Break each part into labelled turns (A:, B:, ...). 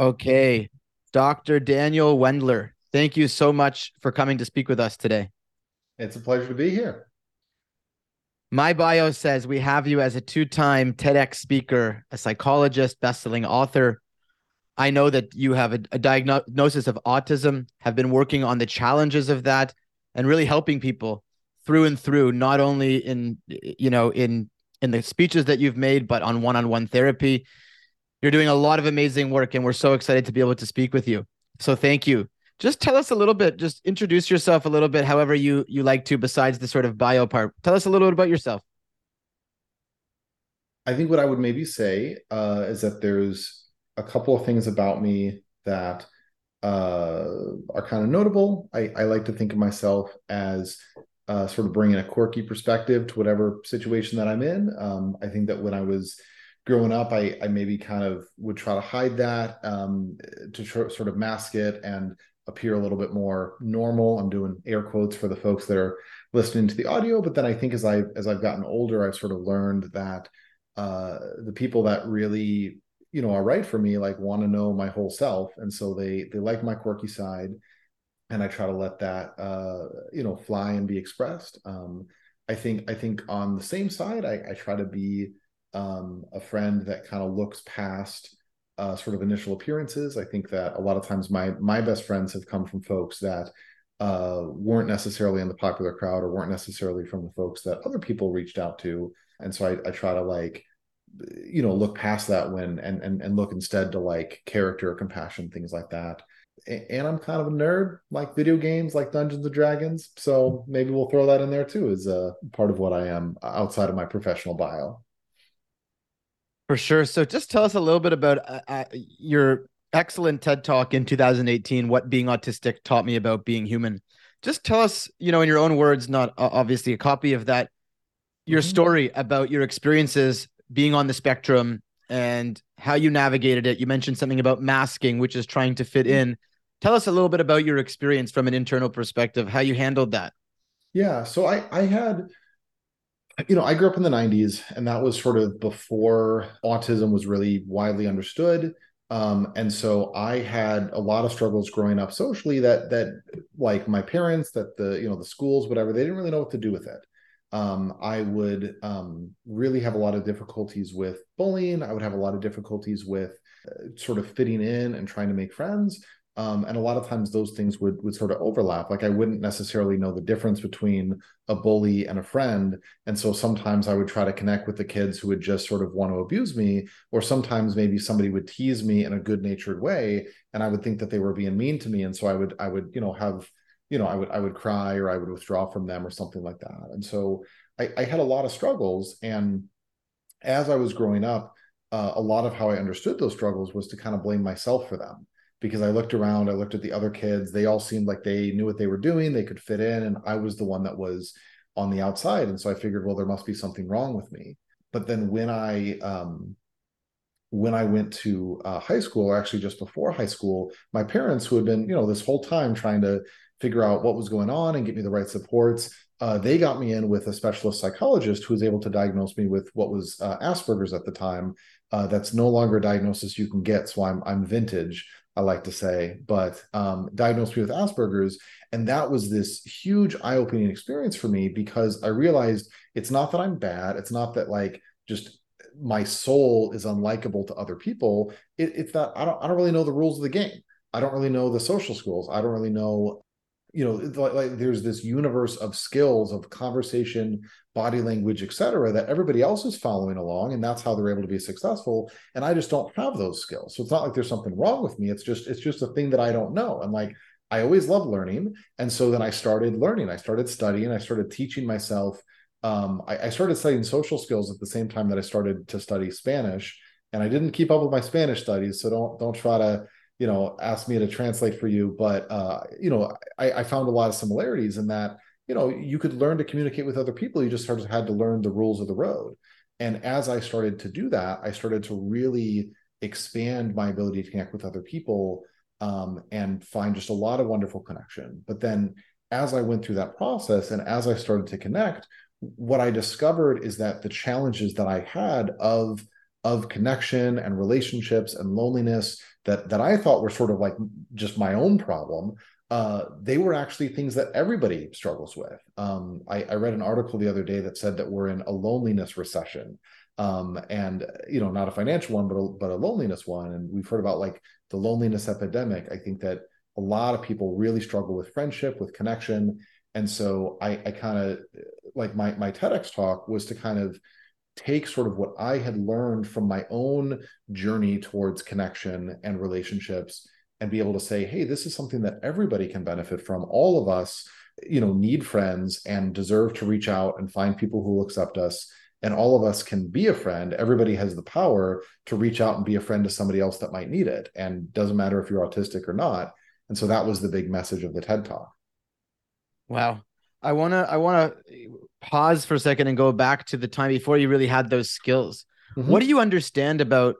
A: Okay, Dr. Daniel Wendler, thank you so much for coming to speak with us today.
B: It's a pleasure to be here.
A: My bio says we have you as a two time TEDx speaker, a psychologist, best-selling author. I know that you have a, a diagnosis of autism, have been working on the challenges of that and really helping people through and through, not only in you know in in the speeches that you've made, but on one-on-one therapy. You're doing a lot of amazing work, and we're so excited to be able to speak with you. So thank you. Just tell us a little bit. Just introduce yourself a little bit, however you you like to, besides the sort of bio part. Tell us a little bit about yourself.
B: I think what I would maybe say uh, is that there's a couple of things about me that uh, are kind of notable. I, I, like to think of myself as uh, sort of bringing a quirky perspective to whatever situation that I'm in. Um, I think that when I was growing up, I, I maybe kind of would try to hide that um, to tr- sort of mask it and appear a little bit more normal. I'm doing air quotes for the folks that are listening to the audio, but then I think as I as I've gotten older, I've sort of learned that uh, the people that really you know are right for me like want to know my whole self, and so they they like my quirky side, and I try to let that uh, you know fly and be expressed. Um, I think I think on the same side, I, I try to be um, a friend that kind of looks past uh, sort of initial appearances. I think that a lot of times my my best friends have come from folks that uh, weren't necessarily in the popular crowd or weren't necessarily from the folks that other people reached out to, and so I, I try to like you know look past that when and and and look instead to like character, compassion, things like that. And I'm kind of a nerd, like video games, like Dungeons and Dragons. So maybe we'll throw that in there too as a part of what I am outside of my professional bio.
A: For sure. So just tell us a little bit about uh, uh, your excellent TED talk in 2018, What Being Autistic Taught Me About Being Human. Just tell us, you know, in your own words, not uh, obviously a copy of that, your mm-hmm. story about your experiences being on the spectrum and how you navigated it. You mentioned something about masking, which is trying to fit mm-hmm. in. Tell us a little bit about your experience from an internal perspective, how you handled that.
B: Yeah. So I, I had you know, I grew up in the 90s, and that was sort of before autism was really widely understood. Um, and so I had a lot of struggles growing up socially that that like my parents, that the you know the schools, whatever, they didn't really know what to do with it. Um, I would um, really have a lot of difficulties with bullying. I would have a lot of difficulties with uh, sort of fitting in and trying to make friends. Um, and a lot of times those things would would sort of overlap. Like I wouldn't necessarily know the difference between a bully and a friend, and so sometimes I would try to connect with the kids who would just sort of want to abuse me, or sometimes maybe somebody would tease me in a good natured way, and I would think that they were being mean to me, and so I would I would you know have you know I would I would cry or I would withdraw from them or something like that, and so I, I had a lot of struggles, and as I was growing up, uh, a lot of how I understood those struggles was to kind of blame myself for them because I looked around, I looked at the other kids, they all seemed like they knew what they were doing, they could fit in, and I was the one that was on the outside. And so I figured, well, there must be something wrong with me. But then when I um, when I went to uh, high school, or actually just before high school, my parents, who had been, you know, this whole time trying to figure out what was going on and get me the right supports, uh, they got me in with a specialist psychologist who was able to diagnose me with what was uh, Asperger's at the time. Uh, that's no longer a diagnosis you can get, so I'm I'm vintage. I like to say, but um, diagnosed me with Asperger's. And that was this huge eye opening experience for me because I realized it's not that I'm bad. It's not that like just my soul is unlikable to other people. It, it's that I don't, I don't really know the rules of the game. I don't really know the social schools. I don't really know you know like, like, there's this universe of skills of conversation body language etc that everybody else is following along and that's how they're able to be successful. And i just don't have those skills. So it's not like there's something wrong with me. It's just it's just a thing that i don't know. And like i always love learning. And so then i started learning. I started studying. I started teaching myself. Um, I, I started studying social skills at the same time that i started to study spanish. And I didn't keep up with my Spanish studies, so don't don't try to you know asked me to translate for you. But uh, you know, I, I found a lot of similarities in that you know you could learn to communicate with other people. You just sort of had to learn the rules of the road. And as I started to do that, I started to really expand my ability to connect with other people um, and find just a lot of wonderful connection. But then as I went through that process and as I started to connect, what I discovered is that the challenges that I had of of connection and relationships and loneliness that that I thought were sort of like just my own problem, uh, they were actually things that everybody struggles with. Um, I, I, read an article the other day that said that we're in a loneliness recession, um, and you know, not a financial one, but a, but a loneliness one. And we've heard about like the loneliness epidemic. I think that a lot of people really struggle with friendship, with connection, and so I, I kind of like my my TEDx talk was to kind of take sort of what I had learned from my own journey towards connection and relationships and be able to say, hey, this is something that everybody can benefit from. All of us, you know, need friends and deserve to reach out and find people who will accept us. And all of us can be a friend. Everybody has the power to reach out and be a friend to somebody else that might need it. And doesn't matter if you're autistic or not. And so that was the big message of the TED Talk.
A: Wow. I want to I want to pause for a second and go back to the time before you really had those skills. Mm-hmm. What do you understand about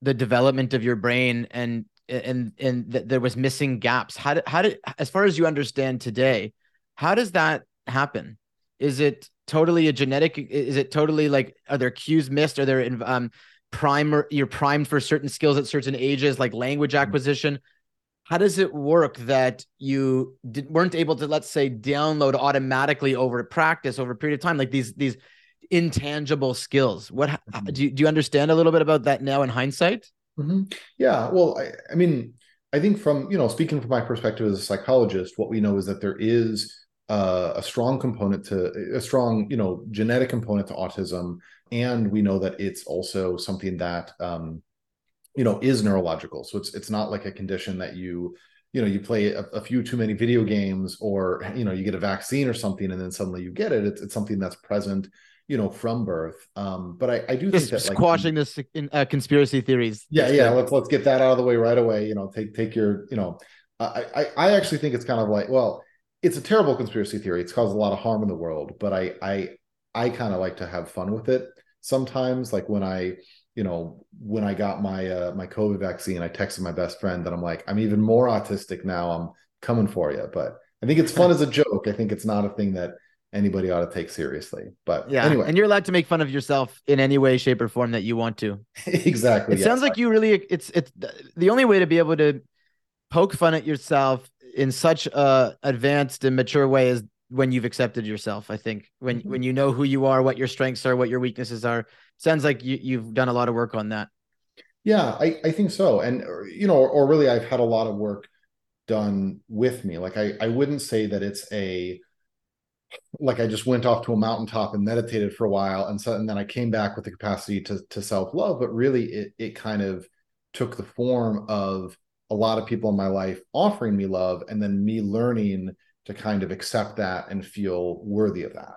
A: the development of your brain and and and that there was missing gaps? How did how did as far as you understand today, how does that happen? Is it totally a genetic is it totally like are there cues missed are there um primer you're primed for certain skills at certain ages like language mm-hmm. acquisition how does it work that you did, weren't able to let's say download automatically over practice over a period of time like these these intangible skills what mm-hmm. do, you, do you understand a little bit about that now in hindsight
B: mm-hmm. yeah well I, I mean i think from you know speaking from my perspective as a psychologist what we know is that there is uh, a strong component to a strong you know genetic component to autism and we know that it's also something that um, you know is neurological. So it's it's not like a condition that you you know you play a, a, few too many video games or you know you get a vaccine or something and then suddenly you get it. It's, it's something that's present you know from birth. Um but i i do think that
A: like squashing this in uh, conspiracy theories.
B: Yeah yeah let's let's get that out of the way right away. You know take take your you know i i, I actually think it's kind of like well it's a terrible conspiracy theory. It's caused a lot of harm in the world but i i i kind of like to have fun with it sometimes. Like when i you know, when I got my uh, my COVID vaccine, I texted my best friend that I'm like, I'm even more autistic now. I'm coming for you. But I think it's fun as a joke. I think it's not a thing that anybody ought to take seriously. But
A: yeah,
B: anyway,
A: and you're allowed to make fun of yourself in any way, shape, or form that you want to.
B: exactly.
A: It yes. sounds like you really. It's it's the only way to be able to poke fun at yourself in such a advanced and mature way is when you've accepted yourself i think. When mm-hmm. when you know who you are what your strengths are what your weaknesses are sounds like you, you've done a lot of work on that.
B: Yeah i i think so. And you know or, or really i've had a lot of work done with me. Like i i wouldn't say that it's a like i just went off to a mountaintop and meditated for a while and so and then i came back with the capacity to to self-love but really it it kind of took the form of a lot of people in my life offering me love and then me learning to kind of accept that and feel worthy of that.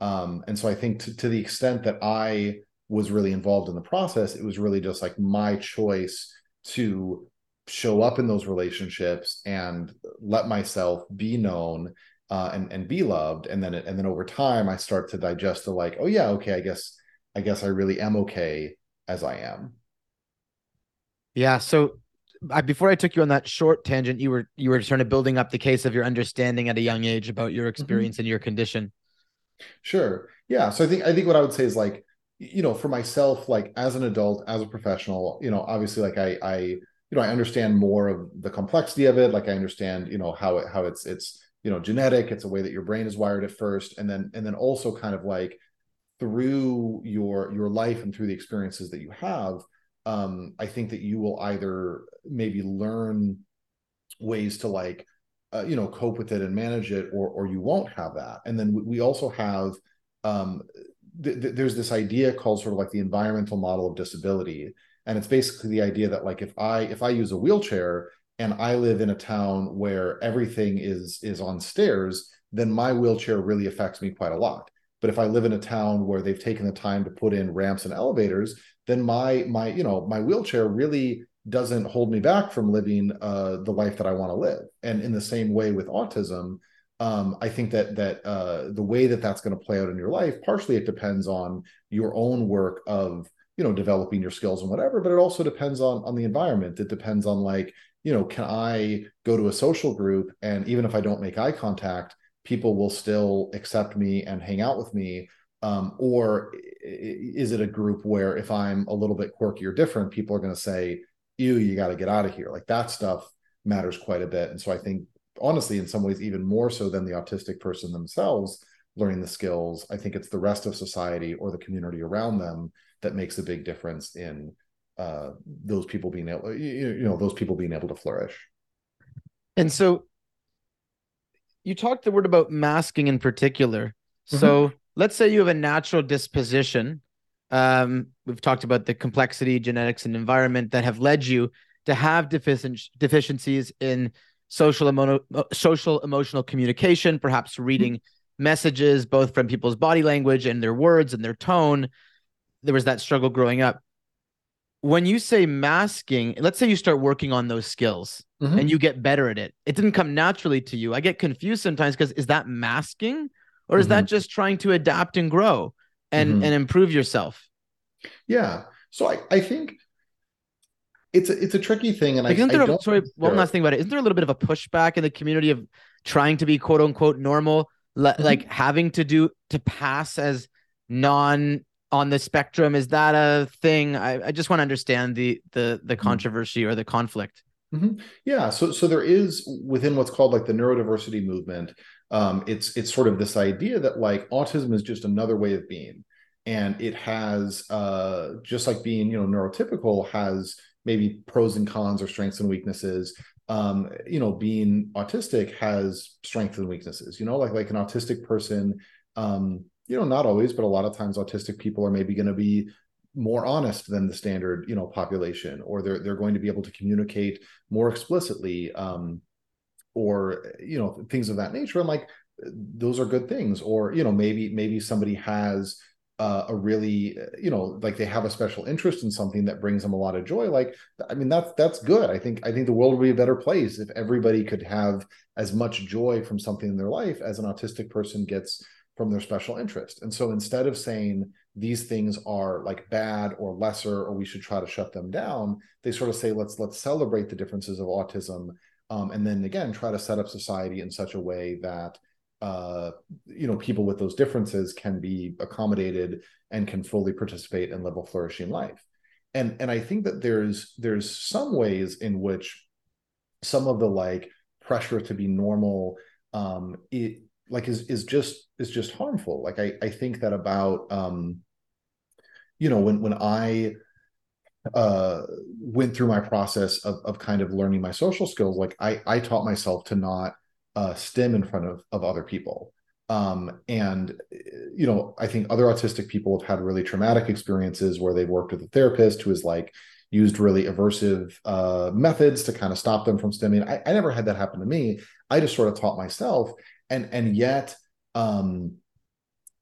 B: Um, and so I think to, to the extent that I was really involved in the process, it was really just like my choice to show up in those relationships and let myself be known uh, and and be loved. And then and then over time, I start to digest the like, oh yeah, okay, I guess I guess I really am okay as I am.
A: Yeah. So I, before I took you on that short tangent, you were you were sort of building up the case of your understanding at a young age about your mm-hmm. experience mm-hmm. and your condition.
B: Sure. Yeah. So I think I think what I would say is like, you know, for myself, like as an adult, as a professional, you know, obviously like I I you know I understand more of the complexity of it. Like I understand, you know, how it how it's it's you know genetic. It's a way that your brain is wired at first, and then and then also kind of like through your your life and through the experiences that you have um, I think that you will either maybe learn ways to like, uh, you know, cope with it and manage it, or or you won't have that. And then we also have um, th- th- there's this idea called sort of like the environmental model of disability, and it's basically the idea that like if I if I use a wheelchair and I live in a town where everything is is on stairs, then my wheelchair really affects me quite a lot. But if I live in a town where they've taken the time to put in ramps and elevators, then my my you know my wheelchair really doesn't hold me back from living uh, the life that I want to live. And in the same way with autism, um, I think that that uh, the way that that's going to play out in your life, partially it depends on your own work of you know developing your skills and whatever, but it also depends on on the environment. It depends on like you know, can I go to a social group and even if I don't make eye contact, people will still accept me and hang out with me um, or is it a group where if i'm a little bit quirky or different people are going to say ew you got to get out of here like that stuff matters quite a bit and so i think honestly in some ways even more so than the autistic person themselves learning the skills i think it's the rest of society or the community around them that makes a big difference in uh, those people being able you, know those people being able to flourish
A: and so you talked the word about masking in particular. Mm-hmm. So let's say you have a natural disposition. Um, we've talked about the complexity, genetics, and environment that have led you to have defici- deficiencies in social, emo- social emotional communication, perhaps reading mm-hmm. messages both from people's body language and their words and their tone. There was that struggle growing up when you say masking, let's say you start working on those skills mm-hmm. and you get better at it. It didn't come naturally to you. I get confused sometimes because is that masking or is mm-hmm. that just trying to adapt and grow and mm-hmm. and improve yourself?
B: Yeah. So I I think it's a, it's a tricky thing, and like,
A: I,
B: there
A: I a, sorry one last thing about it. Isn't there a little bit of a pushback in the community of trying to be quote unquote normal, mm-hmm. like having to do to pass as non on the spectrum is that a thing i, I just want to understand the the the mm-hmm. controversy or the conflict
B: mm-hmm. yeah so so there is within what's called like the neurodiversity movement um it's it's sort of this idea that like autism is just another way of being. And it has uh just like being you know neurotypical has maybe pros and cons or strengths and weaknesses. Um you know being autistic has strengths and weaknesses you know like like an autistic person um you know not always but a lot of times autistic people are maybe going to be more honest than the standard you know population or they're they're going to be able to communicate more explicitly um or you know things of that nature. And like those are good things. Or you know maybe maybe somebody has uh, a really you know like they have a special interest in something that brings them a lot of joy. Like i mean that's that's good. I think i think the world would be a better place if everybody could have as much joy from something in their life as an autistic person gets from their special interest. And so instead of saying these things are like bad or lesser or we should try to shut them down, they sort of say let's let's celebrate the differences of autism um, and then again try to set up society in such a way that uh, you know people with those differences can be accommodated and can fully participate and live a flourishing life. And and I think that there's there's some ways in which some of the like pressure to be normal um, it like is is just is just harmful like i i think that about um you know when when i uh went through my process of of kind of learning my social skills. Like i i taught myself to not uh stim in front of of other people. Um and you know i think other autistic people have had really traumatic experiences where they've worked with a therapist who is like used really aversive uh methods to kind of stop them from stimming. I, I never had that happen to me. I just sort of taught myself. And and yet um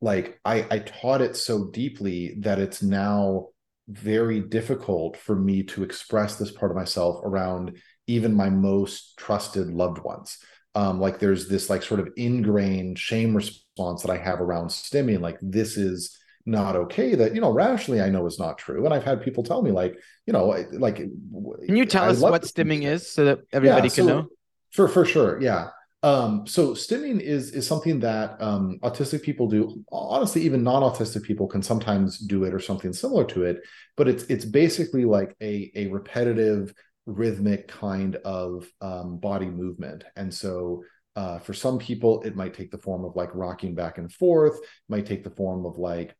B: like i i taught it so deeply that it's now very difficult for me to express this part of myself around even my most trusted loved ones. Um like there's this like sort of ingrained shame response that i have around stimming like this is not okay that you know rationally i know is not true. And i've had people tell me like you know like
A: can you tell I us what stimming is so that everybody yeah, can so, know?
B: for for sure yeah um, so stimming is is something that um, autistic people do. Honestly, even non-autistic people can sometimes do it or something similar to it. But it's it's basically like a a repetitive, rhythmic kind of um, body movement. And so uh, for some people, it might take the form of like rocking back and forth. Might take the form of like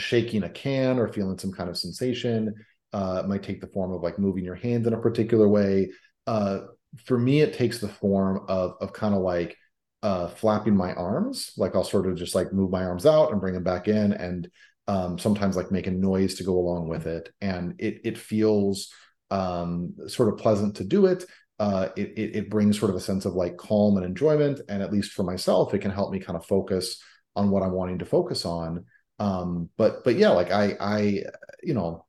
B: shaking a can or feeling some kind of sensation. Uh, might take the form of like moving your hands in a particular way. Uh, for me it takes the form of of kind of like uh flapping my arms like i'll sort of just like move my arms out and bring them back in and um sometimes like make a noise to go along with it. And it it feels um sort of pleasant to do it. Uh it, it it brings sort of a sense of like calm and enjoyment. And at least for myself it can help me kind of focus on what i'm wanting to focus on. Um but but yeah like i i you know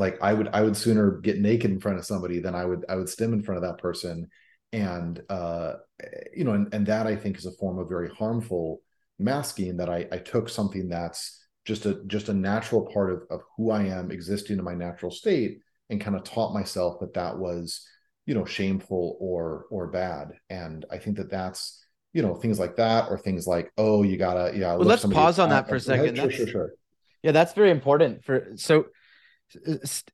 B: like i would i would sooner get naked in front of somebody than i would i would stim in front of that person. And uh you know and, and that i think is a form of very harmful masking that i i took something that's just a just a natural part of, of who i am existing in my natural state and kind of taught myself that that was you know shameful or or bad. And i think that that's you know things like that or things like oh you gotta yeah
A: well, let's pause on that for a second.
B: Sure, sure sure.
A: Yeah that's very important for so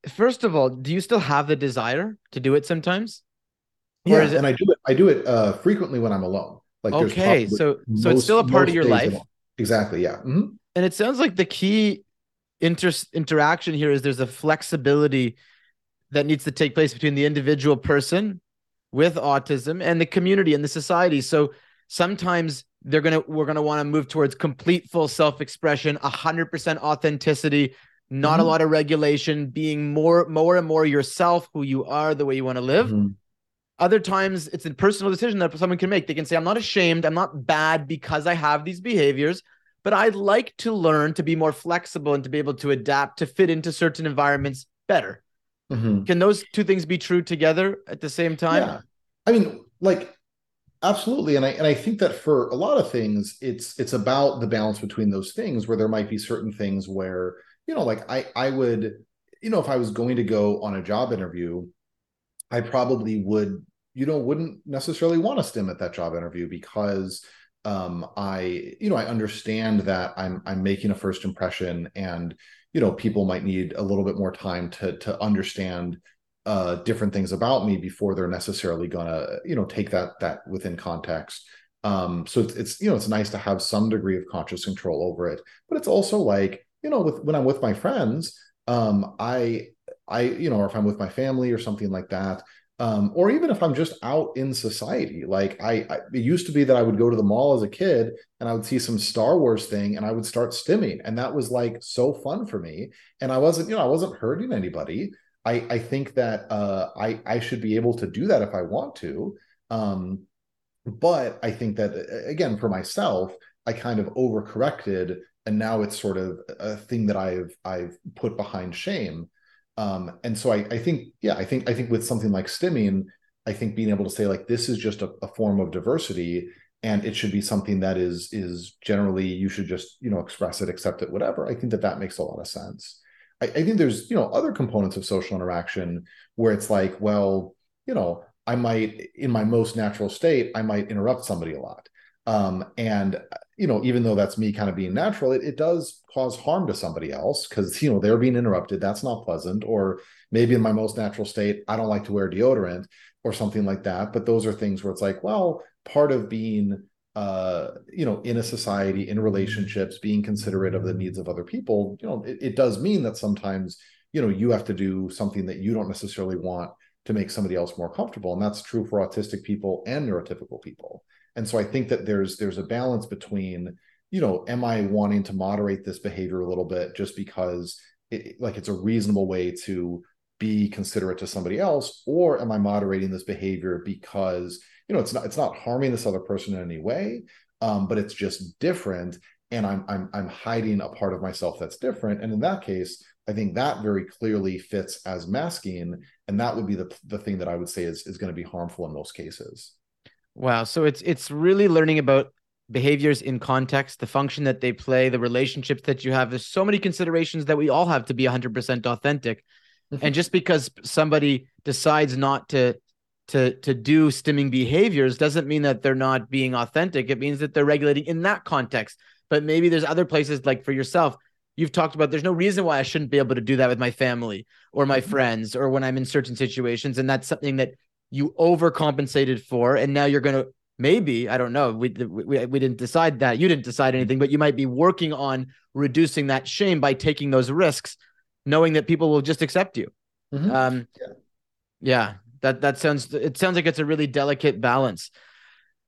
A: first of all do you still have the desire to do it sometimes?
B: Yeah it... and i do it i do it uh frequently when i'm alone.
A: Like okay so so it's still a part of your life?
B: exactly yeah mm-hmm.
A: and it sounds like the key inter- interaction here is there's a flexibility that needs to take place between the individual person with autism and the community and the society. So sometimes they're gonna we're gonna want to move towards complete full self-expression 100% authenticity not mm-hmm. a lot of regulation being more more and more yourself who you are the way you want to live mm-hmm. other times it's a personal decision that someone can make they can say i'm not ashamed i'm not bad because i have these behaviors but i'd like to learn to be more flexible and to be able to adapt to fit into certain environments better mm-hmm. can those two things be true together at the same time
B: yeah. i mean like absolutely and i and i think that for a lot of things it's it's about the balance between those things where there might be certain things where you know like i i would you know if i was going to go on a job interview i probably would you know wouldn't necessarily want to stim at that job interview because um i you know i understand that i'm i'm making a first impression and you know people might need a little bit more time to to understand uh, different things about me before they're necessarily gonna you know take that that within context. Um so it's, it's you know it's nice to have some degree of conscious control over it but it's also like you know with when i'm with my friends um i i you know or if i'm with my family or something like that um, or even if I'm just out in society, like I, I, it used to be that I would go to the mall as a kid and I would see some Star Wars thing and I would start stimming, and that was like so fun for me. And I wasn't, you know, I wasn't hurting anybody. I, I think that uh, I, I should be able to do that if I want to. Um, but I think that again, for myself, I kind of overcorrected, and now it's sort of a thing that I've I've put behind shame. Um, and so I, I think, yeah, I think I think with something like stimming, I think being able to say like this is just a, a form of diversity, and it should be something that is is generally you should just you know express it, accept it, whatever. I think that that makes a lot of sense. I, I think there's you know other components of social interaction where it's like, well, you know, I might in my most natural state, I might interrupt somebody a lot. Um, and you know, even though that's me kind of being natural, it, it does cause harm to somebody else because you know they're being interrupted. That's not pleasant. Or maybe in my most natural state, I don't like to wear deodorant or something like that. But those are things where it's like, well, part of being uh, you know, in a society, in relationships, being considerate of the needs of other people, you know, it, it does mean that sometimes, you know, you have to do something that you don't necessarily want to make somebody else more comfortable. And that's true for autistic people and neurotypical people. And so I think that there's there's a balance between, you know, am I wanting to moderate this behavior a little bit just because it, like it's a reasonable way to be considerate to somebody else, or am I moderating this behavior because you know it's not it's not harming this other person in any way um, but it's just different and I'm, I'm i'm hiding a part of myself that's different? And in that case i think that very clearly fits as masking and that would be the, the thing that i would say is, is going to be harmful in most cases
A: wow. So it's it's really learning about behaviors in context the function that they play the relationships that you have. There's so many considerations that we all have to be 100% authentic. Mm-hmm. and just because somebody decides not to to to do stimming behaviors doesn't mean that they're not being authentic. It means that they're regulating in that context. But maybe there's other places like for yourself you've talked about there's no reason why i shouldn't be able to do that with my family or my mm-hmm. friends or when i'm in certain situations. And that's something that you overcompensated for and now you're going to maybe i don't know we, we we didn't decide that you didn't decide anything but you might be working on reducing that shame by taking those risks knowing that people will just accept you mm-hmm. um yeah. yeah that that sounds it sounds like it's a really delicate balance.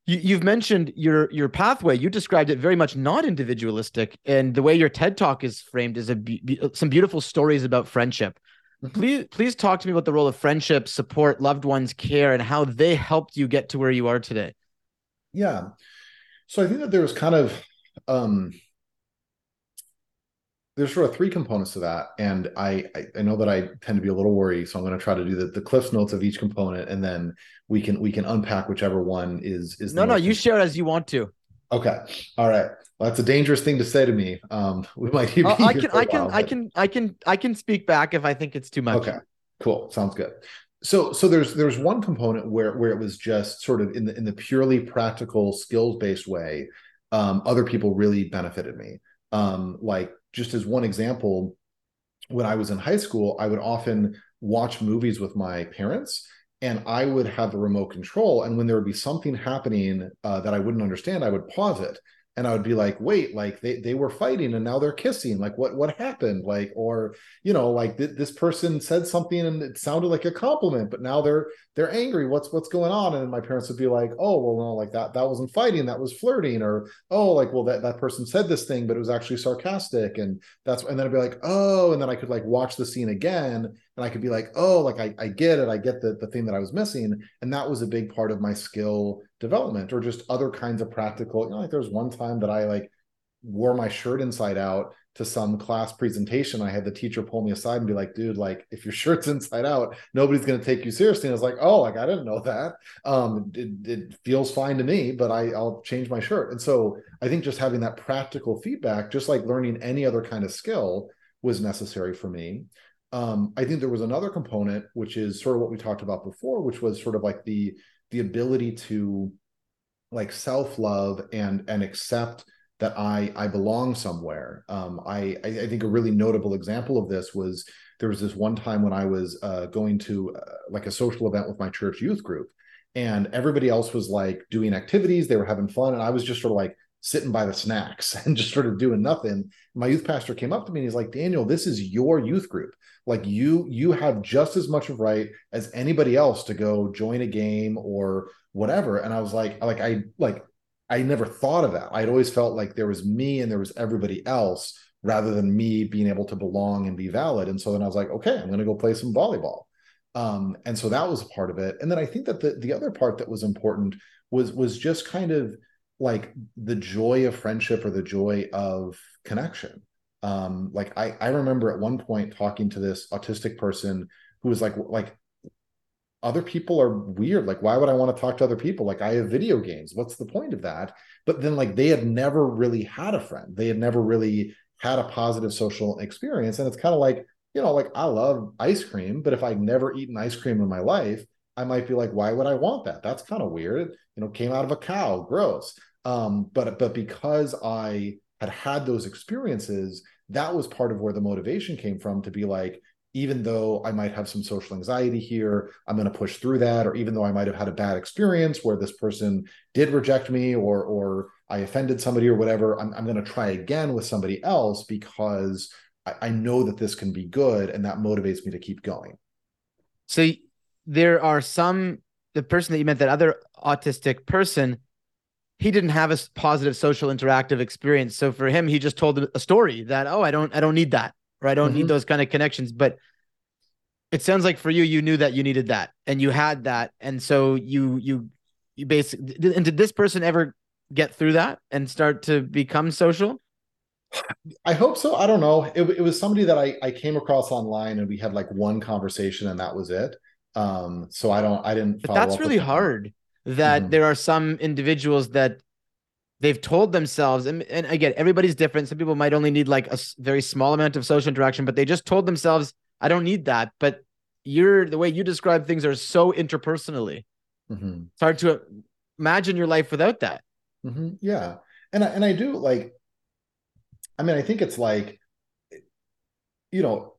A: You, you've mentioned your your pathway. You described it very much not individualistic, and the way your TED talk is framed is a be, some beautiful stories about friendship. Please please talk to me about the role of friendship, support, loved ones, care, and how they helped you get to where you are today.
B: Yeah, so I think that there was kind of um, there's sort of three components to that, and I I, know that I tend to be a little worried, so I'm going to try to do the, the cliffs notes of each component, and then we can we can unpack whichever one is is.
A: No, no, you share it as you want to.
B: Okay, all right. Well, that's a dangerous thing to say to me. Um, we might. Be
A: uh, I can, I can, while, I can, I can, I can speak back if I think it's too much.
B: Okay, cool. Sounds good. So, so there's there's one component where where it was just sort of in the in the purely practical skills based way. Um, other people really benefited me. Um, like just as one example, when I was in high school, I would often watch movies with my parents and I would have the remote control. And when there would be something happening uh, that I wouldn't understand, I would pause it and I would be like, wait, like they, they were fighting and now they're kissing. Like what what happened? Like, or you know, like th- this person said something and it sounded like a compliment, but now they're they're angry. What's what's going on? And my parents would be like, oh, well, no, like that that wasn't fighting, that was flirting, or oh, like well that that person said this thing, but it was actually sarcastic, and that's and then I'd be like, oh, and then I could like watch the scene again, and I could be like, oh, like I I get it, I get the the thing that I was missing, and that was a big part of my skill development or just other kinds of practical you know like there was one time that i like wore my shirt inside out to some class presentation. I had the teacher pull me aside and be like dude like if your shirt's inside out nobody's going to take you seriously. And i was like oh like i didn't know that. Um it, it feels fine to me but i i'll change my shirt. And so i think just having that practical feedback just like learning any other kind of skill was necessary for me um, I think there was another component, which is sort of what we talked about before, which was sort of like the the ability to like self love and and accept that I I belong somewhere. Um, I I think a really notable example of this was there was this one time when I was uh, going to uh, like a social event with my church youth group, and everybody else was like doing activities, they were having fun, and I was just sort of like sitting by the snacks and just sort of doing nothing. My youth pastor came up to me and he's like, Daniel, this is your youth group. Like you, you have just as much of right as anybody else to go join a game or whatever. And I was like, like I like I never thought of that. I'd always felt like there was me and there was everybody else rather than me being able to belong and be valid. And so then I was like, okay, I'm going to go play some volleyball. Um, and so that was a part of it. And then I think that the the other part that was important was was just kind of like the joy of friendship or the joy of connection. Um like i i remember at one point talking to this autistic person who was like like other people are weird. Like why would i want to talk to other people? Like i have video games. What's the point of that? But then like they had never really had a friend. They had never really had a positive social experience. And it's kind of like you know like i love ice cream but if i've never eaten ice cream in my life i might be like why would i want that? That's kind of weird. You know came out of a cow. Gross um, but but because I had had those experiences, that was part of where the motivation came from to be like, even though I might have some social anxiety here, I'm going to push through that. Or even though I might have had a bad experience where this person did reject me or or I offended somebody or whatever, I'm, I'm going to try again with somebody else because I, I know that this can be good and that motivates me to keep going.
A: So there are some the person that you met, that other autistic person, he didn't have a positive social interactive experience. So for him, he just told a story that, oh, I don't, I don't need that, or I don't mm-hmm. need those kind of connections. But it sounds like for you, you knew that you needed that and you had that. And so you, you, you basically, and did this person ever get through that and start to become social?
B: I hope so. I don't know. It, it was somebody that I, I came across online and we had like one conversation and that was it. Um, so I don't, I didn't.
A: But that's really hard that mm-hmm. there are some individuals that they've told themselves and, and again everybody's different some people might only need like a very small amount of social interaction but they just told themselves i don't need that but you're the way you describe things are so interpersonally mm-hmm. it's hard to imagine your life without that
B: mm-hmm. yeah and I, and I do like i mean i think it's like you know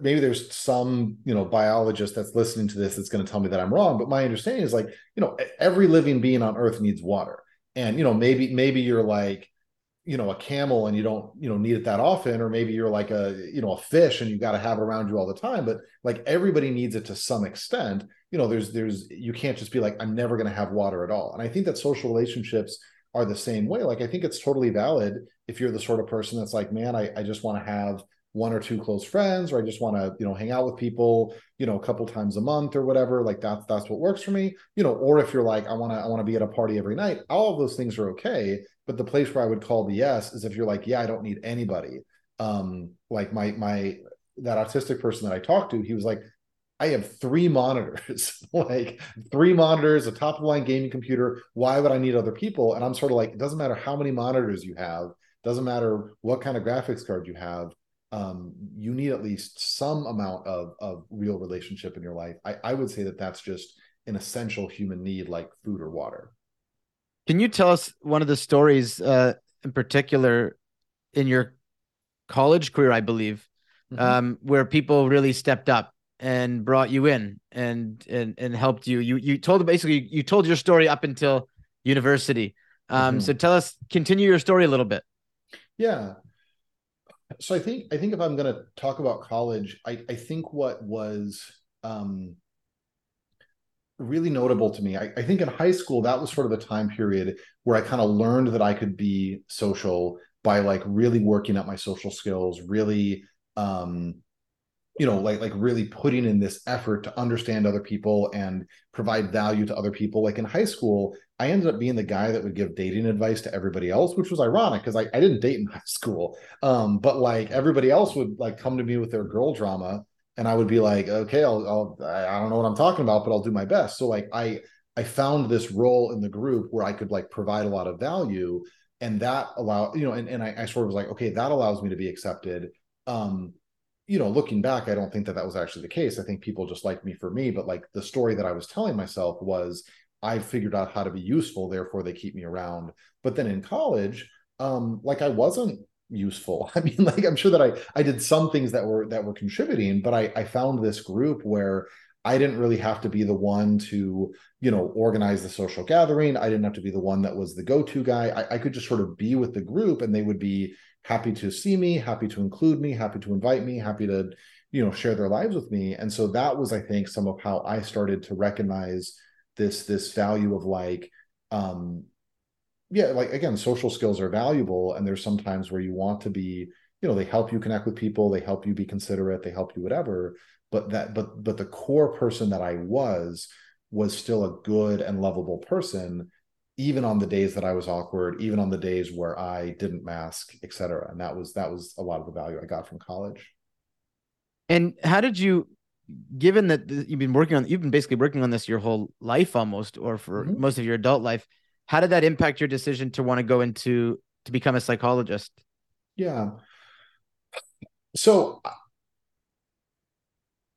B: maybe there's some you know biologist that's listening to this that's going to tell me that i'm wrong but my understanding is like you know every living being on earth needs water. And you know maybe maybe you're like you know a camel and you don't you know need it that often or maybe you're like a you know a fish and you got to have it around you all the time but like everybody needs it to some extent. You know there's there's you can't just be like i'm never going to have water at all. And i think that social relationships are the same way. Like i think it's totally valid if you're the sort of person that's like man i, I just want to have one or two close friends or i just want to you know hang out with people you know a couple times a month or whatever like that's that's what works for me you know or if you're like i want to i want to be at a party every night all of those things are okay but the place where i would call the yes is if you're like yeah i don't need anybody um like my my that autistic person that i talked to he was like I have three monitors, like three monitors, a top of line gaming computer. Why would I need other people? And I'm sort of like, it doesn't matter how many monitors you have, doesn't matter what kind of graphics card you have. Um, you need at least some amount of, of real relationship in your life. I, I would say that that's just an essential human need like food or water.
A: Can you tell us one of the stories uh, in particular in your college career, I believe, mm-hmm. um, where people really stepped up and brought you in and and and helped you. You you told basically you told your story up until university. Um, mm-hmm. So tell us, continue your story a little bit.
B: Yeah. So I think I think if I'm going to talk about college, I I think what was um, really notable to me. I, I think in high school that was sort of the time period where I kind of learned that I could be social by like really working at my social skills, really um, you know like like really putting in this effort to understand other people and provide value to other people like in high school i ended up being the guy that would give dating advice to everybody else which was ironic because I, I didn't date in high school. Um, but like everybody else would like come to me with their girl drama and i would be like okay i'll, I'll i don't know what i'm talking about but i'll do my best. So like i i found this role in the group where i could like provide a lot of value and that allowed you know and, and I, I sort of was like okay that allows me to be accepted. Um you know, looking back, I don't think that that was actually the case. I think people just liked me for me, but like the story that I was telling myself was I figured out how to be useful, therefore they keep me around. But then in college, um, like I wasn't useful. I mean, like I'm sure that I I did some things that were that were contributing, but I I found this group where I didn't really have to be the one to, you know, organize the social gathering. I didn't have to be the one that was the go-to guy. I, I could just sort of be with the group and they would be happy to see me, happy to include me, happy to invite me, happy to, you know, share their lives with me. And so that was, I think, some of how I started to recognize this this value of like, um, yeah, like again, social skills are valuable, and there's sometimes where you want to be, you know, they help you connect with people, they help you be considerate, they help you whatever. But that, but but the core person that I was was still a good and lovable person even on the days that I was awkward, even on the days where I didn't mask, et cetera. And that was that was a lot of the value I got from college.
A: And how did you, given that you've been working on, you've been basically working on this your whole life almost, or for mm-hmm. most of your adult life, how did that impact your decision to want to go into to become a psychologist?
B: Yeah. So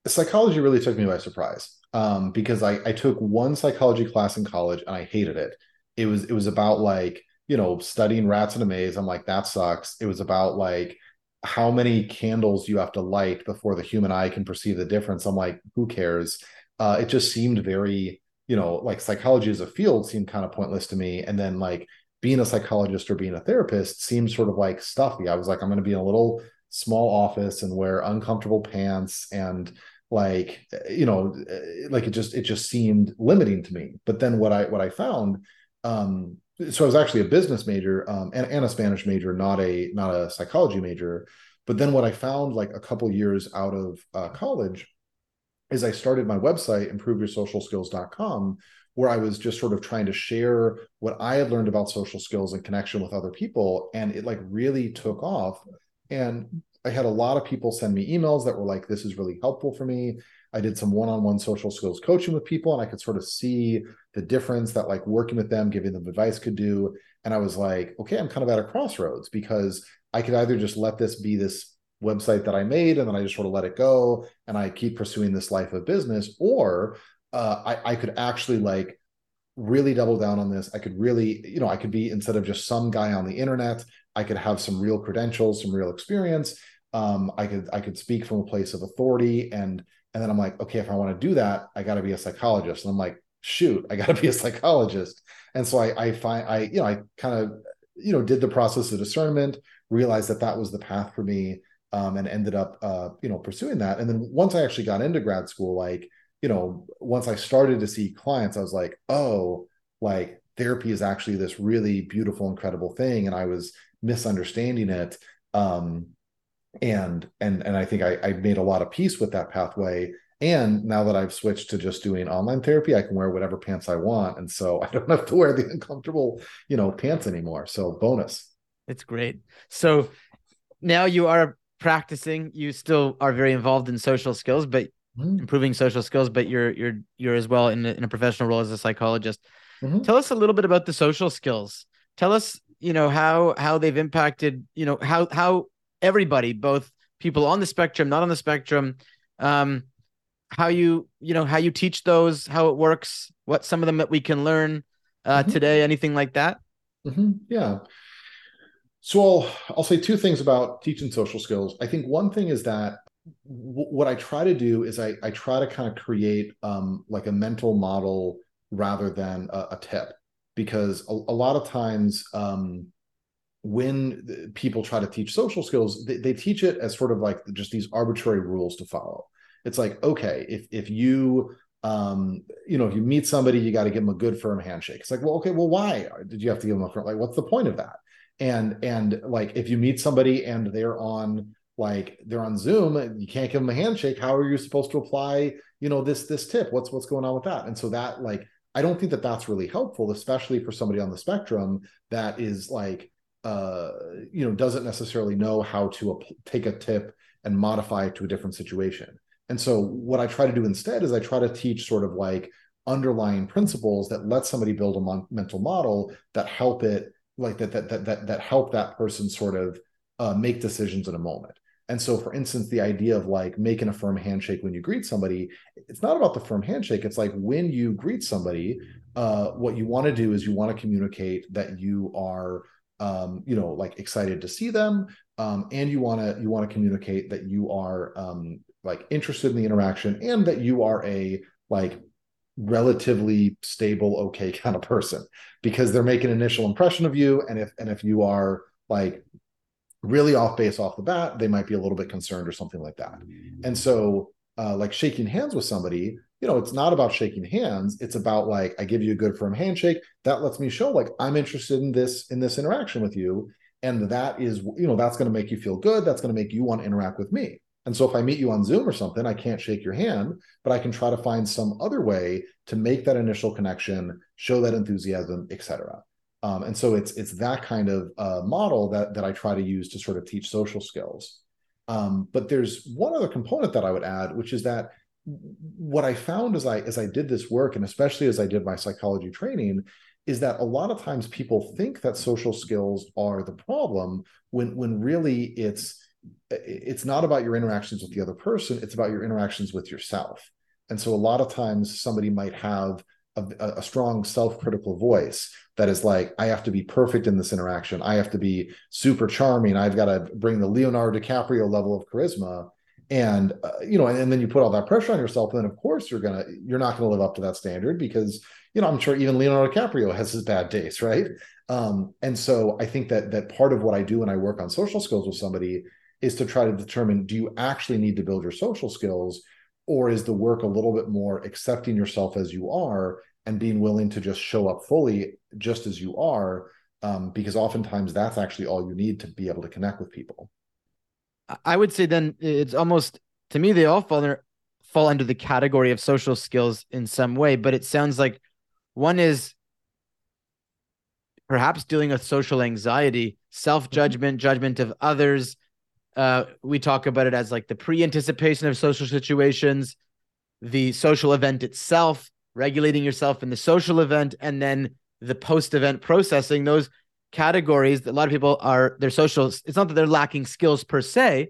B: psychology really took me by surprise um, because I, I took one psychology class in college and I hated it it was it was about like you know studying rats in a maze i'm like that sucks it was about like how many candles you have to light before the human eye can perceive the difference i'm like who cares? Uh, it just seemed very you know like psychology as a field seemed kind of pointless to me. And then like being a psychologist or being a therapist seemed sort of like stuffy. I was like i'm going to be in a little small office and wear uncomfortable pants and like you know like it just it just seemed limiting to me. But then what i what i found um, so I was actually a business major um, and, and a Spanish major, not a not a psychology major. But then what I found like a couple years out of uh, college is I started my website, improveyoursocialskills.com, where I was just sort of trying to share what I had learned about social skills and connection with other people. And it like really took off. And I had a lot of people send me emails that were like, this is really helpful for me. I did some one-on-one social skills coaching with people and I could sort of see the difference that like working with them, giving them advice could do. And I was like, okay, I'm kind of at a crossroads because I could either just let this be this website that I made and then I just sort of let it go and I keep pursuing this life of business, or uh, I, I could actually like really double down on this. I could really, you know, I could be instead of just some guy on the internet, I could have some real credentials, some real experience. Um, I could I could speak from a place of authority and and then I'm like, okay, if I want to do that, I got to be a psychologist. And I'm like, shoot, I got to be a psychologist. And so I, I find, I, you know, I kind of, you know, did the process of discernment, realized that that was the path for me, um, and ended up, uh, you know, pursuing that. And then once I actually got into grad school, like, you know, once I started to see clients, I was like, oh, like therapy is actually this really beautiful, incredible thing. And I was misunderstanding it. Um, and and and I think I, I made a lot of peace with that pathway. And now that I've switched to just doing online therapy, I can wear whatever pants I want, and so I don't have to wear the uncomfortable, you know, pants anymore. So bonus.
A: It's great. So now you are practicing. You still are very involved in social skills, but mm-hmm. improving social skills. But you're you're you're as well in a, in a professional role as a psychologist. Mm-hmm. Tell us a little bit about the social skills. Tell us, you know, how how they've impacted, you know, how how everybody, both people on the spectrum, not on the spectrum, um, how you you know how you teach those, how it works, what some of them that we can learn uh, mm-hmm. today, anything like that.
B: Mm-hmm. Yeah. So I'll I'll say two things about teaching social skills. I think one thing is that w- what I try to do is I I try to kind of create um, like a mental model rather than a, a tip because a, a, lot of times um, when people try to teach social skills they, they teach it as sort of like just these arbitrary rules to follow it's like okay if if you um, you know, if you meet somebody, you got to give them a good firm handshake. It's like, well, okay, well, why did you have to give them a firm? Like, what's the point of that? And and like, if you meet somebody and they're on like they're on Zoom, and you can't give them a handshake. How are you supposed to apply, you know, this this tip? What's what's going on with that? And so that like, I don't think that that's really helpful, especially for somebody on the spectrum that is like, uh, you know, doesn't necessarily know how to take a tip and modify it to a different situation. And so what I try to do instead is I try to teach sort of like underlying principles that let somebody build a mon- mental model that help it like that that that that, that help that person sort of uh, make decisions in a moment. And so, for instance, the idea of like making a firm handshake when you greet somebody, it's not about the firm handshake. It's like when you greet somebody, uh, what you want to do is you want to communicate that you are, um, you know, like excited to see them, um, and you want to you want to communicate that you are um, like interested in the interaction and that you are a like relatively stable okay kind of person. Because they're making an initial impression of you and if and if you are like really off base off the bat they might be a little bit concerned or something like that. And so uh, like shaking hands with somebody you know it's not about shaking hands. It's about like i give you a good firm handshake. That lets me show like i'm interested in this in this interaction with you. And that is you know that's going to make you feel good. That's going to make you want to interact with me. And so if I meet you on Zoom or something, I can't shake your hand, but I can try to find some other way to make that initial connection, show that enthusiasm, etc. Um, and so it's it's that kind of uh, model that that I try to use to sort of teach social skills. Um, but there's one other component that I would add, which is that what I found as I as I did this work, and especially as I did my psychology training, is that a lot of times people think that social skills are the problem when when really it's it's not about your interactions with the other person it's about your interactions with yourself. And so a lot of times somebody might have a, a, strong self-critical voice that is like i have to be perfect in this interaction. I have to be super charming. I've got to bring the leonardo dicaprio level of charisma and uh, you know and, and, then you put all that pressure on yourself and then of course you're gonna you're not gonna live up to that standard because you know i'm sure even leonardo dicaprio has his bad days right? Um, and so i think that that part of what i do when i work on social skills with somebody is to try to determine do you actually need to build your social skills or is the work a little bit more accepting yourself as you are and being willing to just show up fully just as you are? Um, because oftentimes that's actually all you need to be able to connect with people
A: i would say then it's almost to me they all fall under fall under the category of social skills in some way but it sounds like one is perhaps dealing with social anxiety self-judgment judgment of others uh, we talk about it as like the pre-anticipation of social situations, the social event itself, regulating yourself in the social event, and then the post-event processing. Those categories that a lot of people are their social. It's not that they're lacking skills per se.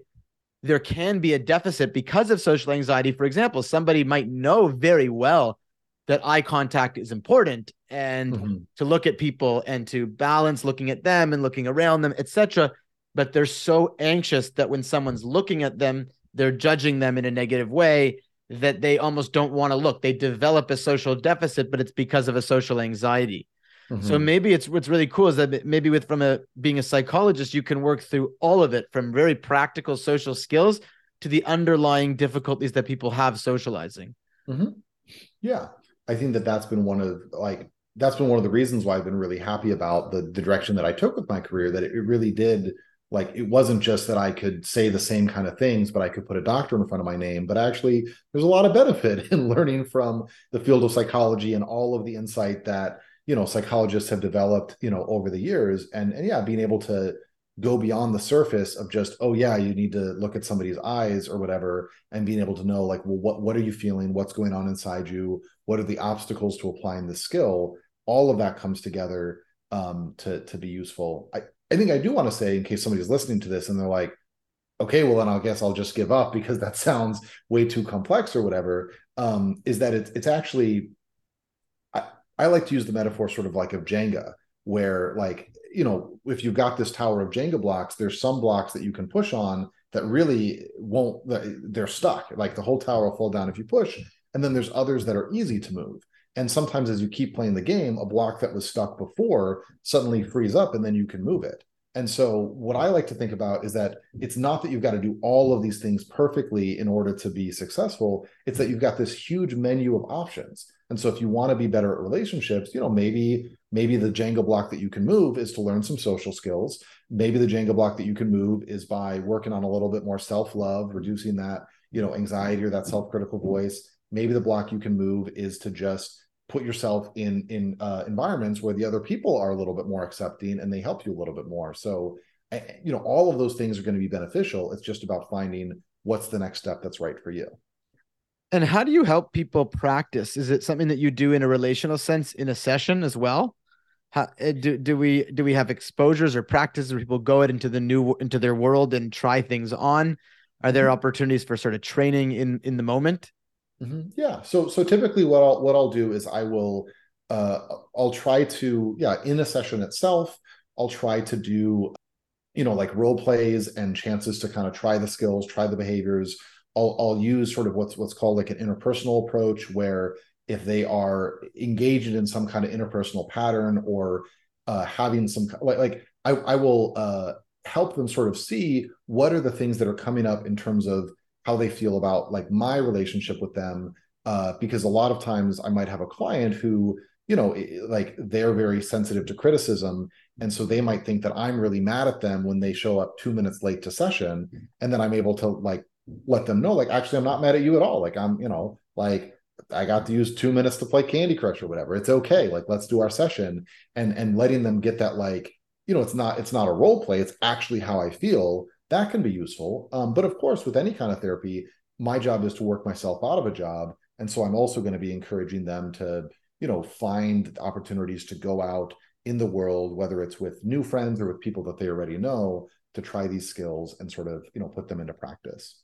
A: There can be a deficit because of social anxiety. For example, somebody might know very well that eye contact is important and mm-hmm. to look at people and to balance looking at them and looking around them, etc but they're so anxious that when someone's looking at them, they're judging them in a negative way that they almost don't want to look. They develop a social deficit, but it's because of a social anxiety. Mm-hmm. So maybe it's what's really cool is that maybe with from a being a psychologist, you can work through all of it from very practical social skills to the underlying difficulties that people have socializing.
B: Mm-hmm. Yeah, I think that that's been one of like that's been one of the reasons why I've been really happy about the the direction that I took with my career. That it really did like it wasn't just that I could say the same kind of things, but I could put a doctor in front of my name. But actually, there's a lot of benefit in learning from the field of psychology and all of the insight that you know psychologists have developed, you know, over the years. And and yeah, being able to go beyond the surface of just oh yeah you need to look at somebody's eyes or whatever and being able to know like well what what are you feeling? What's going on inside you? What are the obstacles to applying the skill? All of that comes together um, to to be useful. I i think i do want to say in case somebody's listening to this and they're like okay well then i guess i'll just give up because that sounds way too complex or whatever um, is that it's it's actually I, like to use the metaphor sort of like of jenga where like you know, if you've got this tower of Jenga blocks, there's some blocks that you can push on that really won't, they're stuck. Like the whole tower will fall down if you push. And then there's others that are easy to move. And sometimes as you keep playing the game, a block that was stuck before suddenly frees up and then you can move it. And so, what I like to think about is that it's not that you've got to do all of these things perfectly in order to be successful. It's that you've got this huge menu of options. And so, if you want to be better at relationships, you know, maybe maybe the Jenga block that you can move is to learn some social skills. Maybe the Jenga block that you can move is by working on a little bit more self love, reducing that, you know, anxiety or that self critical voice. Maybe the block you can move is to just put yourself in in uh, environments where the other people are a little bit more accepting and they help you a little bit more so you know all of those things are going to be beneficial it's just about finding what's the next step that's right for you
A: and how do you help people practice is it something that you do in a relational sense in a session as well how, eh, do, do we do we have exposures or practices where people go out into the new into their world and try things on are there mm-hmm. opportunities for sort of training in in the moment
B: Mm-hmm. Yeah. So so typically what I'll what I'll do is I will uh I'll try to yeah in a session itself I'll try to do you know like role plays and chances to kind of try the skills try the behaviors I'll I'll use sort of what's what's called like an interpersonal approach where if they are engaged in some kind of interpersonal pattern or uh, having some like like I I will uh help them sort of see what are the things that are coming up in terms of how they feel about like my relationship with them uh, because a lot of times i might have a client who you know like they're very sensitive to criticism and so they might think that i'm really mad at them when they show up two minutes late to session and then i'm able to like let them know like actually i'm not mad at you at all like i'm you know like i got to use two minutes to play candy crush or whatever it's okay like let's do our session and and letting them get that like you know it's not it's not a role play it's actually how i feel that can be useful. Um, but of course, with any kind of therapy, my job is to work myself out of a job. And so I'm also going to be encouraging them to, you know, find opportunities to go out in the world, whether it's with new friends or with people that they already know, to try these skills and sort of, you know, put them into practice.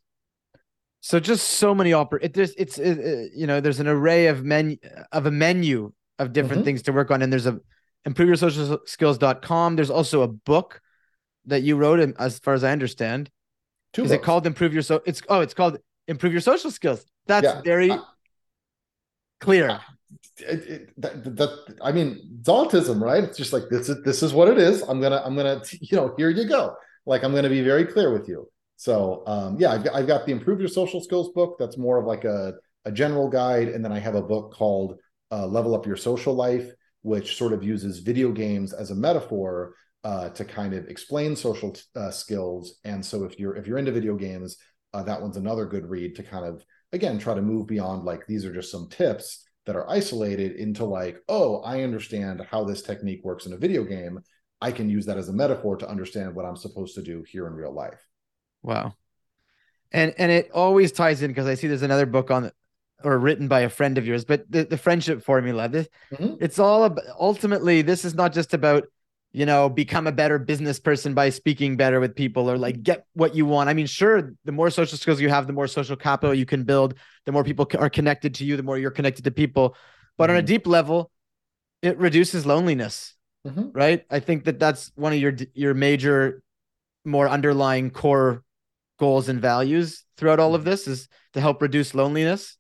A: So just so many oper it there's it's it, it, you know there's an array of menu of a menu of different mm-hmm. things to work on and there's a improveyourSocialSkills.com there's also a book that you wrote, as far as I understand. Two is books. it called Improve Your So? It's oh, it's called Improve Your Social Skills. That's yeah. very uh, clear. Uh,
B: it, it, that, that, I mean, it's autism, right? It's just like this is this is what it is. I'm gonna I'm gonna you know here you go. Like I'm gonna be very clear with you. So um, yeah, I've got, I've got the Improve Your Social Skills book. That's more of like a a general guide, and then I have a book called uh, Level Up Your Social Life, which sort of uses video games as a metaphor uh, to kind of explain social uh, skills. And so if you're if you're into video games, uh, that one's another good read to kind of again try to move beyond like these are just some tips that are isolated into like oh I understand how this technique works in a video game. I can use that as a metaphor to understand what I'm supposed to do here in real life.
A: Wow. And and it always ties in because I see there's another book on or written by a friend of yours, but the, the friendship formula. This, mm-hmm. It's all about ultimately, this is not just about you know, become a better business person by speaking better with people or like get what you want. I mean, sure, the more social skills you have, the more social capital you can build, the more people are connected to you, the more you're connected to people. But mm-hmm. on a mm-hmm. deep level, it reduces loneliness, mm-hmm. right? I think that that's one of your your major, more underlying core goals and values throughout all of mm-hmm. this is to help reduce loneliness.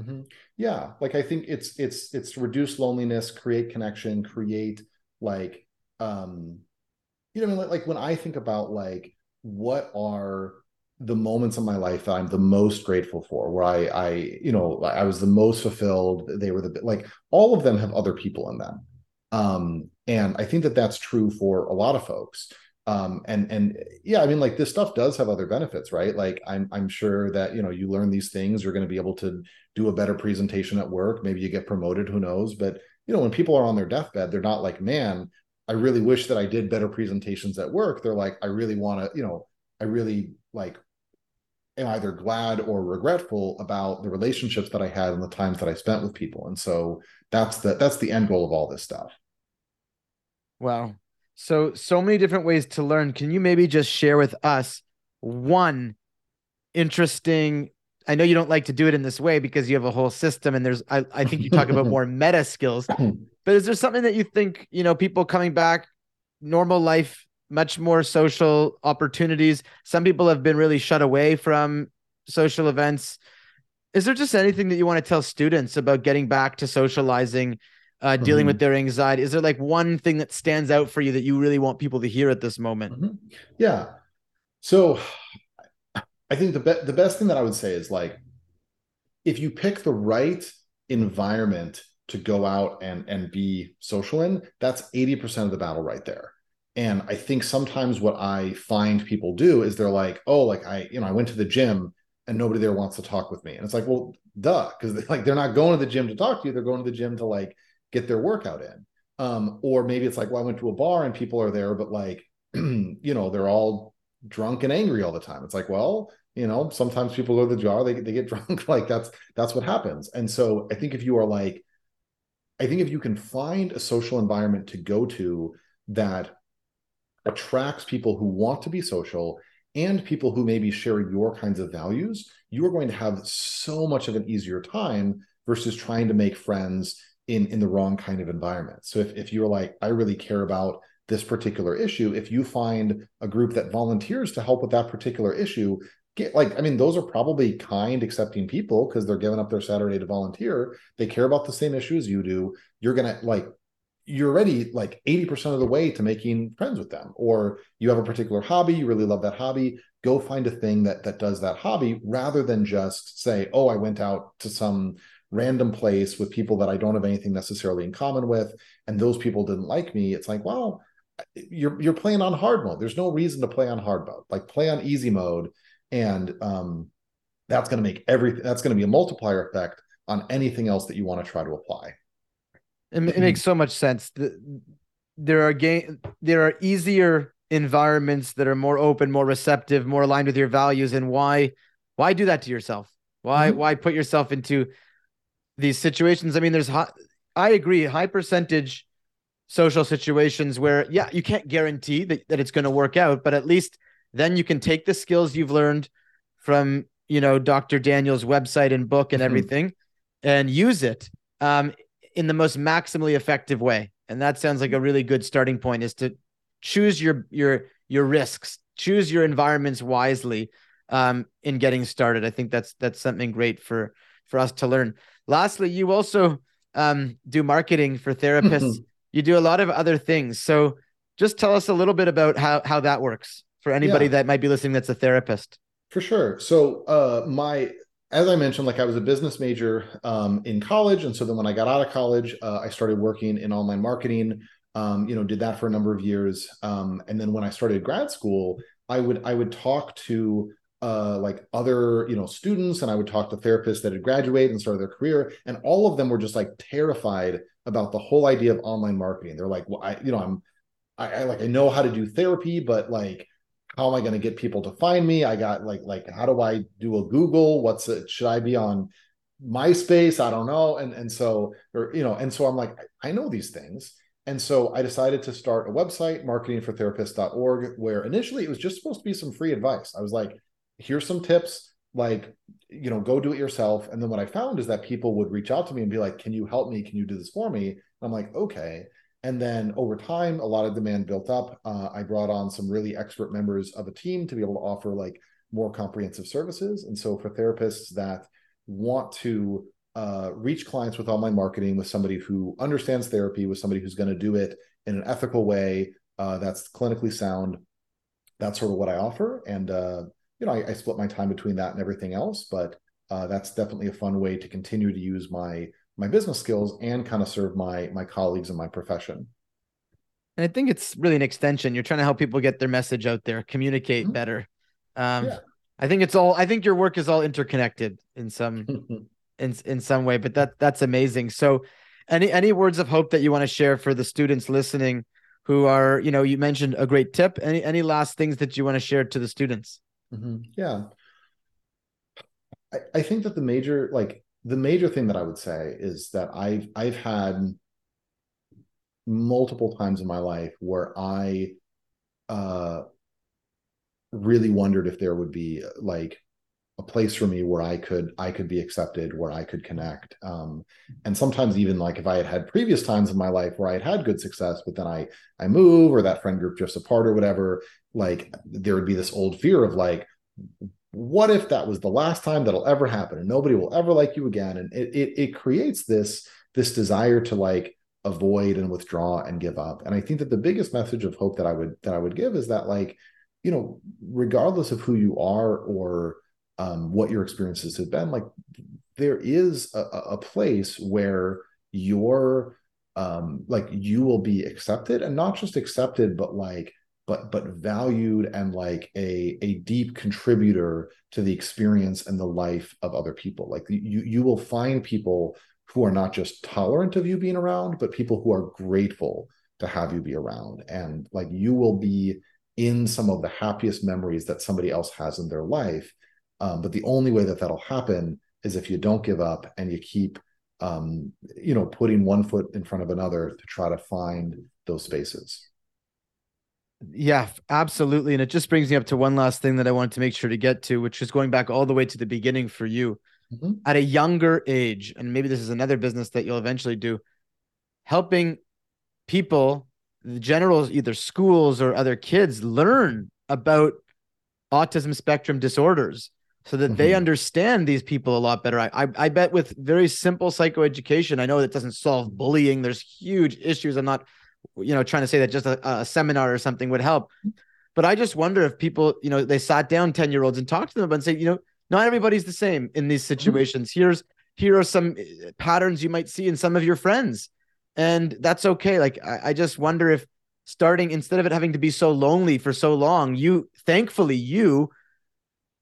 B: Mm-hmm. Yeah, like I think it's it's it's reduce loneliness, create connection, create like um you know I mean, like, like when i think about like what are the moments of my life that i'm the most grateful for where i i you know i was the most fulfilled they were the like all of them have other people in them um and i think that that's true for a lot of folks um and and yeah i mean like this stuff does have other benefits right like i'm i'm sure that you know you learn these things you're going to be able to do a better presentation at work maybe you get promoted who knows but you know when people are on their deathbed they're not like man I really wish that I did better presentations at work. They're like, I really want to, you know, I really like am either glad or regretful about the relationships that I had and the times that I spent with people. And so that's the that's the end goal of all this stuff.
A: Wow. So so many different ways to learn. Can you maybe just share with us one interesting I know you don't like to do it in this way because you have a whole system and there's I, I think you talk about more meta skills. But is there something that you think, you know, people coming back normal life much more social opportunities. Some people have been really shut away from social events. Is there just anything that you want to tell students about getting back to socializing, uh, dealing mm-hmm. with their anxiety? Is there like one thing that stands out for you that you really want people to hear at this moment?
B: Mm-hmm. Yeah. So I think the be- the best thing that I would say is like if you pick the right environment to go out and and be social in, that's 80% of the battle right there. And I think sometimes what I find people do is they're like, oh, like I, you know, I went to the gym and nobody there wants to talk with me. And it's like, well, duh, because like they're not going to the gym to talk to you, they're going to the gym to like get their workout in. Um, or maybe it's like, well, I went to a bar and people are there, but like, you know, they're all drunk and angry all the time. It's like, well, you know, sometimes people go to the jar, they, they get drunk. like that's that's what happens. And so I think if you are like, I think if you can find a social environment to go to that attracts people who want to be social and people who maybe share your kinds of values, you are going to have so much of an easier time versus trying to make friends in in the wrong kind of environment. So if, if you're like, I really care about this particular issue, if you find a group that volunteers to help with that particular issue, get like, I mean, those are probably kind, accepting people because they're giving up their Saturday to volunteer. They care about the same issues you do. You're gonna like you're already like 80% of the way to making friends with them or you have a particular hobby you really love that hobby go find a thing that that does that hobby rather than just say oh i went out to some random place with people that i don't have anything necessarily in common with and those people didn't like me it's like well you're you're playing on hard mode there's no reason to play on hard mode like play on easy mode and um that's going to make everything that's going to be a multiplier effect on anything else that you want to try to apply
A: it, it makes so much sense. There are game, there are easier environments that are more open, more receptive, more aligned with your values. And why, why do that to yourself? Why, mm-hmm. why put yourself into these situations? I mean, there's high, I agree, high percentage social situations where, yeah, you can't guarantee that, that it's going to work out, but at least then you can take the skills you've learned from, you know, Dr. Daniel's website and book and mm-hmm. everything and use it. Um, in the most maximally effective way. And that sounds like a really good starting point is to choose your your your risks, choose your environments wisely um, in getting started. I think that's that's something great for for us to learn. Lastly, you also um, do marketing for therapists. you do a lot of other things. So just tell us a little bit about how how that works for anybody yeah. that might be listening that's a therapist.
B: For sure. So uh, my as I mentioned, like I was a business major um, in college, and so then when I got out of college, uh, I started working in online marketing. Um, you know, did that for a number of years, um, and then when I started grad school, I would I would talk to uh, like other you know students, and I would talk to therapists that had graduated and started their career, and all of them were just like terrified about the whole idea of online marketing. They're like, well, I you know I'm I, I like I know how to do therapy, but like how am I going to get people to find me? I got like like how do I do a Google? What's it? Should I be on MySpace? I don't know. And and so or you know, and so I'm like, I know these things. And so I decided to start a website, marketingfortherapists.org, where initially it was just supposed to be some free advice. I was like, here's some tips, like, you know, go do it yourself. And then what I found is that people would reach out to me and be like, can you help me? Can you do this for me? And I'm like, okay. And then over time, a lot of demand built up. Uh, I brought on some really expert members of a team to be able to offer like more comprehensive services. And so for therapists that want to uh, reach clients with online marketing with somebody who understands therapy, with somebody who's going to do it in an ethical way uh, that's clinically sound, that's sort of what I offer. And uh, you know, I, I, split my time between that and everything else, but uh, that's definitely a fun way to continue to use my my business skills and kind of serve my my colleagues in my profession
A: and i think it's really an extension you're trying to help people get their message out there communicate mm-hmm. better um yeah. i think it's all i think your work is all interconnected in some in in some way but that that's amazing so any any words of hope that you want to share for the students listening who are, you know, you mentioned a great tip. Any any last things that you want to share to the students?
B: Mm-hmm. Yeah. I, I think that the major like the major thing that I would say is that I've I've had multiple times in my life where I uh really wondered if there would be like a place for me where I could I could be accepted, where I could connect. Um, and sometimes even like if I had had previous times in my life where I had had good success, but then I I move or that friend group drifts apart or whatever, like there would be this old fear of like, what if that was the last time that'll ever happen and nobody will ever like you again? And it it, it creates this this desire to like avoid and withdraw and give up. And I think that the biggest message of hope that I would that I would give is that like, you know, regardless of who you are or um, what your experiences have been like there is a, a place where you're um, like you will be accepted and not just accepted but like but but valued and like a a deep contributor to the experience and the life of other people. Like you you will find people who are not just tolerant of you being around but people who are grateful to have you be around. And like you will be in some of the happiest memories that somebody else has in their life. Um, but the only way that that'll happen is if you don't give up and you keep, um, you know, putting one foot in front of another to try to find those spaces.
A: Yeah, absolutely. And it just brings me up to one last thing that I wanted to make sure to get to, which is going back all the way to the beginning for you. Mm-hmm. At a younger age, and maybe this is another business that you'll eventually do, helping people, the generals, either schools or other kids, learn about autism spectrum disorders so that mm-hmm. they understand these people a lot better. I, I, I bet with very simple psychoeducation, I know that doesn't solve bullying. There's huge issues. I'm not, you know, trying to say that just a, a seminar or something would help. But I just wonder if people, you know, they sat down 10 year olds and talked to them and say, you know, not everybody's the same in these mm-hmm. situations. Here's here are some eh, patterns you might see in some of your friends. And that's okay. Like I, I just wonder if starting instead of it having to be so lonely for so long, you thankfully you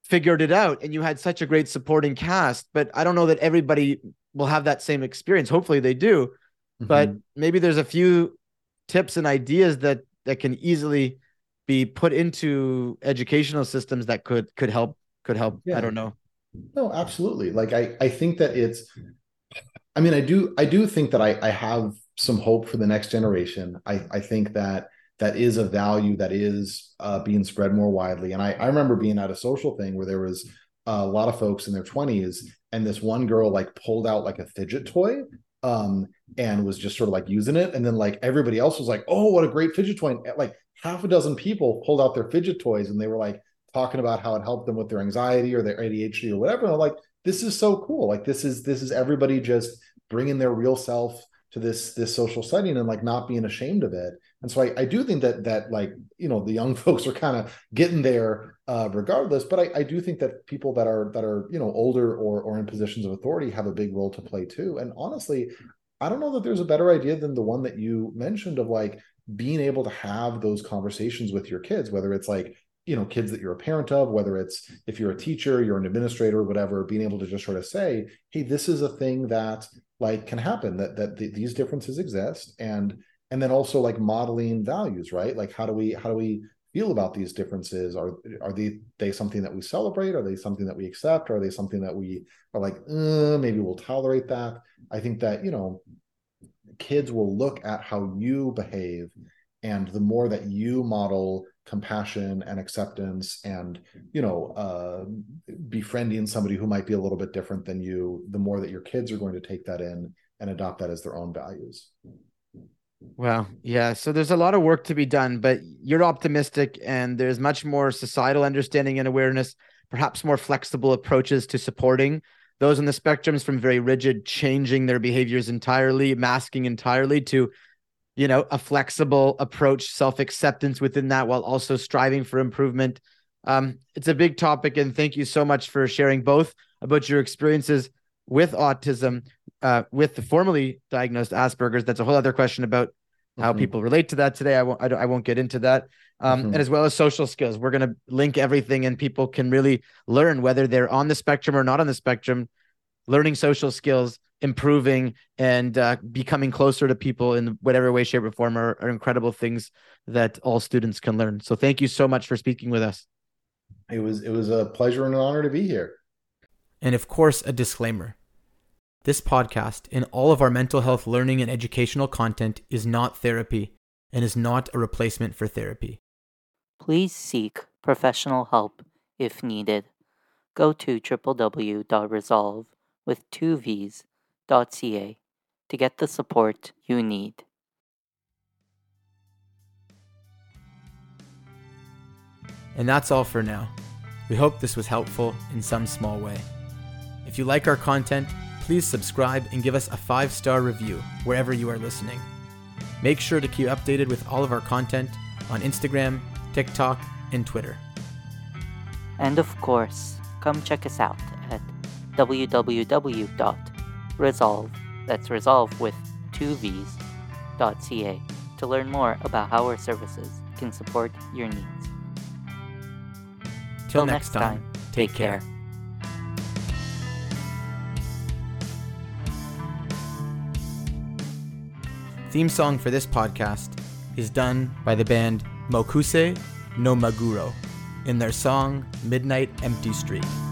A: figured it out and you had such a great supporting cast but i don't know that everybody will have that same experience hopefully they do mm-hmm. but maybe there's a few tips and ideas that that can easily be put into educational systems that could could help could help yeah. i don't know
B: no absolutely like i i think that it's i mean i do i do think that i i have some hope for the next generation i i think that that is a value that is uh, being spread more widely. And I, I remember being at a social thing where there was a lot of folks in their 20s, and this one girl like pulled out like a fidget toy um, and was just sort of like using it. And then like everybody else was like, oh, what a great fidget toy. And, like half a dozen people pulled out their fidget toys and they were like talking about how it helped them with their anxiety or their ADHD or whatever. And I'm like, this is so cool. Like this is this is everybody just bringing their real self to this this social setting and like not being ashamed of it and so I, I do think that that like you know the young folks are kind of getting there uh, regardless but I, I do think that people that are that are you know older or or in positions of authority have a big role to play too. And honestly i don't know that there's a better idea than the one that you mentioned of like being able to have those conversations with your kids whether it's like you know kids that you're a parent of whether it's if you're a teacher you're an administrator whatever being able to just sort of say hey this is a thing that like can happen that that th- these differences exist. And and then also like modeling values right? Like how do we how do we feel about these differences? Are are they they something that we celebrate? Are they something that we accept? Are they something that we are like uh, maybe we'll tolerate that? I think that you know kids will look at how you behave and the more that you model compassion and acceptance and you know uh, befriending somebody who might be a little bit different than you the more that your kids are going to take that in and adopt that as their own values
A: well yeah so there's a lot of work to be done but you're optimistic and there's much more societal understanding and awareness perhaps more flexible approaches to supporting those on the spectrums from very rigid changing their behaviors entirely masking entirely to you know, a flexible approach, self acceptance within that while also striving for improvement. Um, it's a big topic, and thank you so much for sharing both about your experiences with autism, uh, with the formally diagnosed Asperger's. That's a whole other question about how mm-hmm. people relate to that today. I won't. I, I won't get into that. Um, mm-hmm. And as well as social skills, we're going to link everything, and people can really learn whether they're on the spectrum or not on the spectrum. Learning social skills improving and uh, becoming closer to people in whatever way, shape, or form are, are incredible things that all students can learn. So thank you so much for speaking with us.
B: It was it was a pleasure and an honor to be here.
A: And of course, a disclaimer. This podcast and all of our mental health learning and educational content is not therapy and is not a replacement for therapy.
C: Please seek professional help if needed. Go to www.resolve with two V's.ca to get the support you need.
A: And that's all for now. We hope this was helpful in some small way. If you like our content, please subscribe and give us a five star review wherever you are listening. Make sure to keep updated with all of our content on Instagram, TikTok, and Twitter.
C: And of course, come check us out at www.resolve, that's resolve with two V's, .ca to learn more about how our services can support your needs.
A: Till next time, take care. Theme song for this podcast is done by the band Mokuse no Maguro in their song Midnight Empty Street.